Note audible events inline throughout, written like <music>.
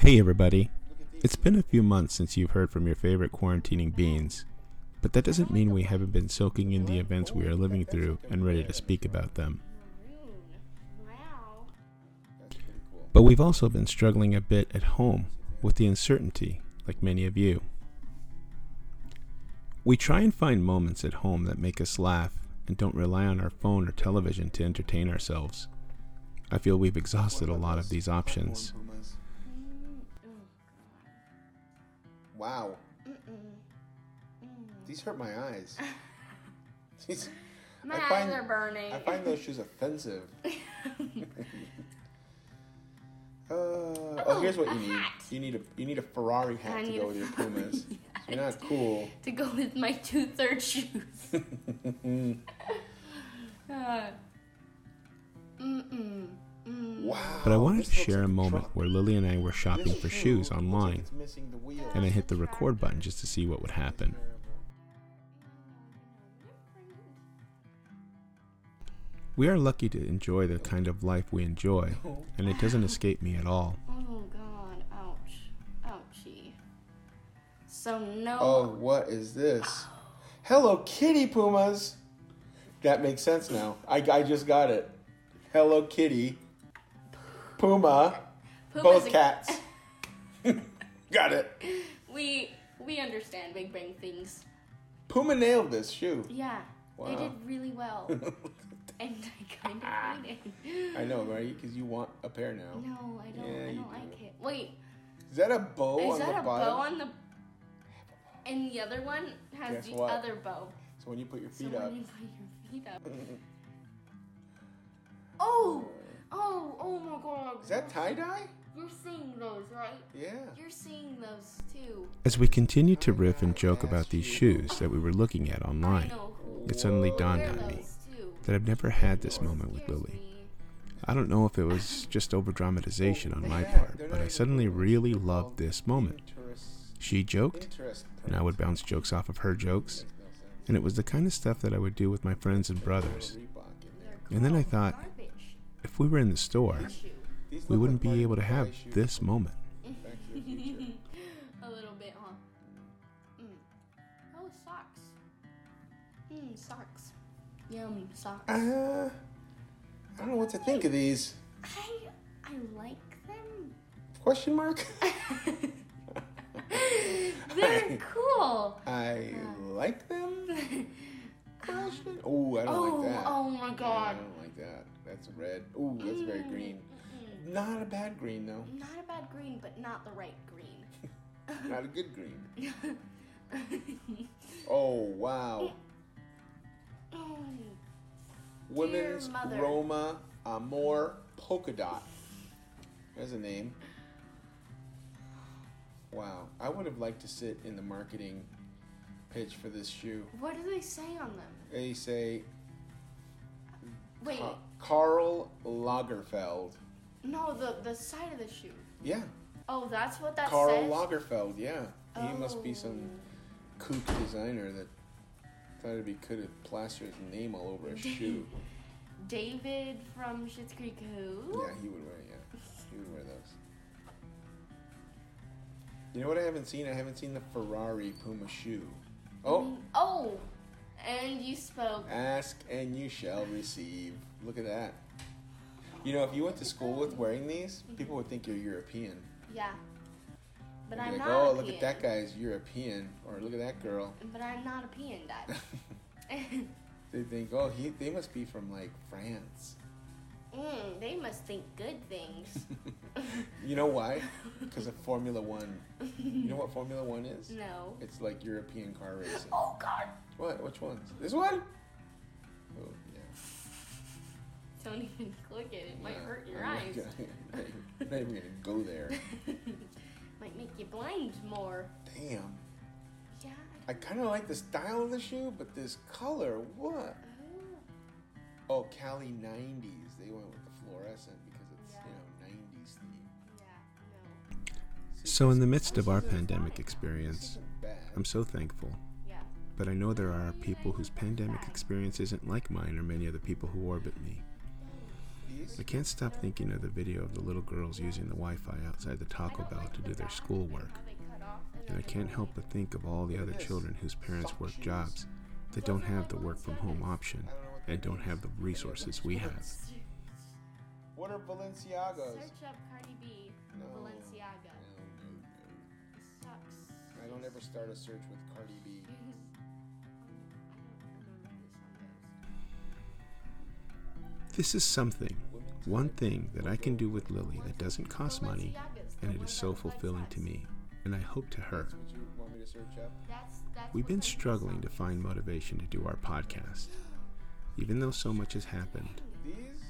Hey everybody. It's been a few months since you've heard from your favorite quarantining beans, but that doesn't mean we haven't been soaking in the events we are living through and ready to speak about them. But we've also been struggling a bit at home with the uncertainty, like many of you. We try and find moments at home that make us laugh and don't rely on our phone or television to entertain ourselves. I feel we've exhausted a lot of these options. Wow, Mm-mm. these hurt my eyes. <laughs> These, My I eyes find- are burning. I find those shoes offensive. <laughs> Uh, oh, here's what you need. hat. You need a you need a Ferrari hat I to go with your Pumas. hat. <laughs> You're not cool. to go with my two third shoes. uh, mm-mm. Mm. Wow. But I wanted this to looks share like a moment truck. where Lily and I were shopping This for shoe shoes looks like online, it's missing the wheel. and I hit the record button just to see what would happen. We are lucky to enjoy the kind of life we enjoy, and it doesn't escape me at all. <laughs> Oh god, ouch. Ouchie. So no Oh, what is this? Hello Kitty Pumas. That makes sense now. I, I just got it. Hello Kitty. Puma. Puma's Both a- cats. <laughs> got it. We we understand Big Bang things. Puma nailed this shoe. Yeah. They did really well. <laughs> and I kind of hate it. I know, right? Because you want a pair now. No, I don't. Yeah, I don't do. like it. Wait, Is that a bow on the bottom? is on that the a bottom? bow on the? And the other one has Guess the what? other bow. so when you put your feet So feet when you put your feet up. <laughs> Oh, oh, oh my God! Is that tie dye? You're seeing those, right? Yeah. You're seeing those too. As we continued to riff and joke about these shoes that we were looking at online, it suddenly dawned on me that I've never had this moment with Lily. I don't know if it was <laughs> just over dramatization on my part, but I suddenly really loved this moment. She joked, and I would bounce jokes off of her jokes, and it was the kind of stuff that I would do with my friends and brothers. And then I thought, Garbage. If we were in the store, we wouldn't be able to have this moment. Back to the Future. A little bit, huh? Mm. Oh, socks. Mmm, socks. Yum, socks. Uh, I don't know what to think of these. I I like them. Question mark? <laughs> They're <laughs> cool. I like them? <laughs> Question? Oh, I don't oh, like that. oh my Yeah, I god. don't like that. That's red. Ooh, that's very Mm, green. mm-mm. Not a bad green though. Not a bad green, but not the right green. <laughs> Not a good green. <laughs> Oh wow. Mm. Women's. Roma Amor Polka Dot. There's a name. Wow. I would have liked to sit in the marketing pitch for this shoe. what do they say on them? They say Wait, Ca- Karl Lagerfeld. no, the the side of the shoe. Yeah. Oh, that's what that Karl says. Lagerfeld, yeah. He must be some Oh. kook designer that thought it'd be could have plastered his name all over a <laughs> shoe. David from Schitt's Creek who? Yeah, he would wear yeah. He would wear those. You know what I haven't seen? I haven't seen the Ferrari Puma shoe. Oh, Mm, Oh, and you spoke. ask and you shall receive. Look at that. You know, if you went to school with wearing these, people would think you're European. Yeah. But They'd I'm like, not oh, look at that guy's European, or look at that girl. But I'm not a peon, Dad. <laughs> <laughs> they think, oh, he, they must be from like France. mm, they must think good things. <laughs> You know why? Because of Formula One. You know what Formula One is? no. It's like European car racing. <gasps> Oh God! What? Which ones? This one? Oh, yeah. Don't even look at it. It might Yeah, hurt your oh I'm not eyes. gonna- <laughs> I'm not even gonna go there. <laughs> might make you blind more. Damn. Yeah. I kind of like the style of the shoe, but this color, what? Oh. Oh, Cali 90s. They went with the fluorescent because it's, you know, 90s theme. Yeah. No. So, in the midst of our pandemic experience. I'm so thankful. Yeah. But I know there are people whose pandemic experience isn't like mine or many of the people who orbit me. I can't stop thinking of the video of the little girls using the Wi Fi outside the Taco Bell to do their schoolwork. How they cut off and And I can't help but think of all the other children whose parents work jobs that don't have the work from home option and don't have the resources we have. What are Balenciagos? Search up Cardi B, No. Balenciaga. No, no, no. Sucks. I don't ever start a search with Cardi B. <laughs> This is something, one thing that I can do with Lily that doesn't cost money, and it is so fulfilling to me, and I hope to her. We've been struggling to find motivation to do our podcast, even though so much has happened,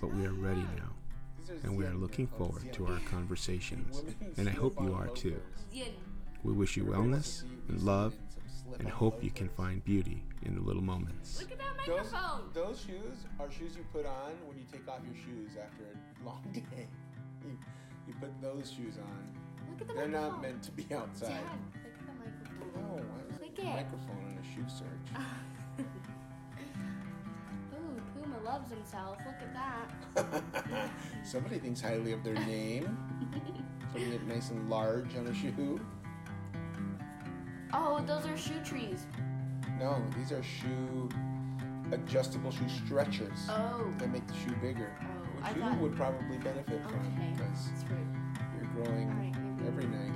but we are ready now, and we are looking forward to our conversations, and I hope you are too. We wish you wellness and love, and hope you can find beauty in the little moments. Look at that microphone. those shoes are shoes you put on when you take off your shoes after a long <laughs> day. You, you put those shoes on. Look at the They're microphone. not meant to be outside. Dad, look at the microphone. No, why is Click there a it. microphone on a shoe search? <laughs> Ooh, Puma loves himself. Look at that. <laughs> Somebody thinks highly of their name. Putting it nice and large on a shoe. Oh, those are shoe trees. No, these are shoe adjustable shoe stretchers. Oh. They make the shoe bigger, Oh, which I you thought- would probably benefit from Okay. because That's rude. you're growing right, every night.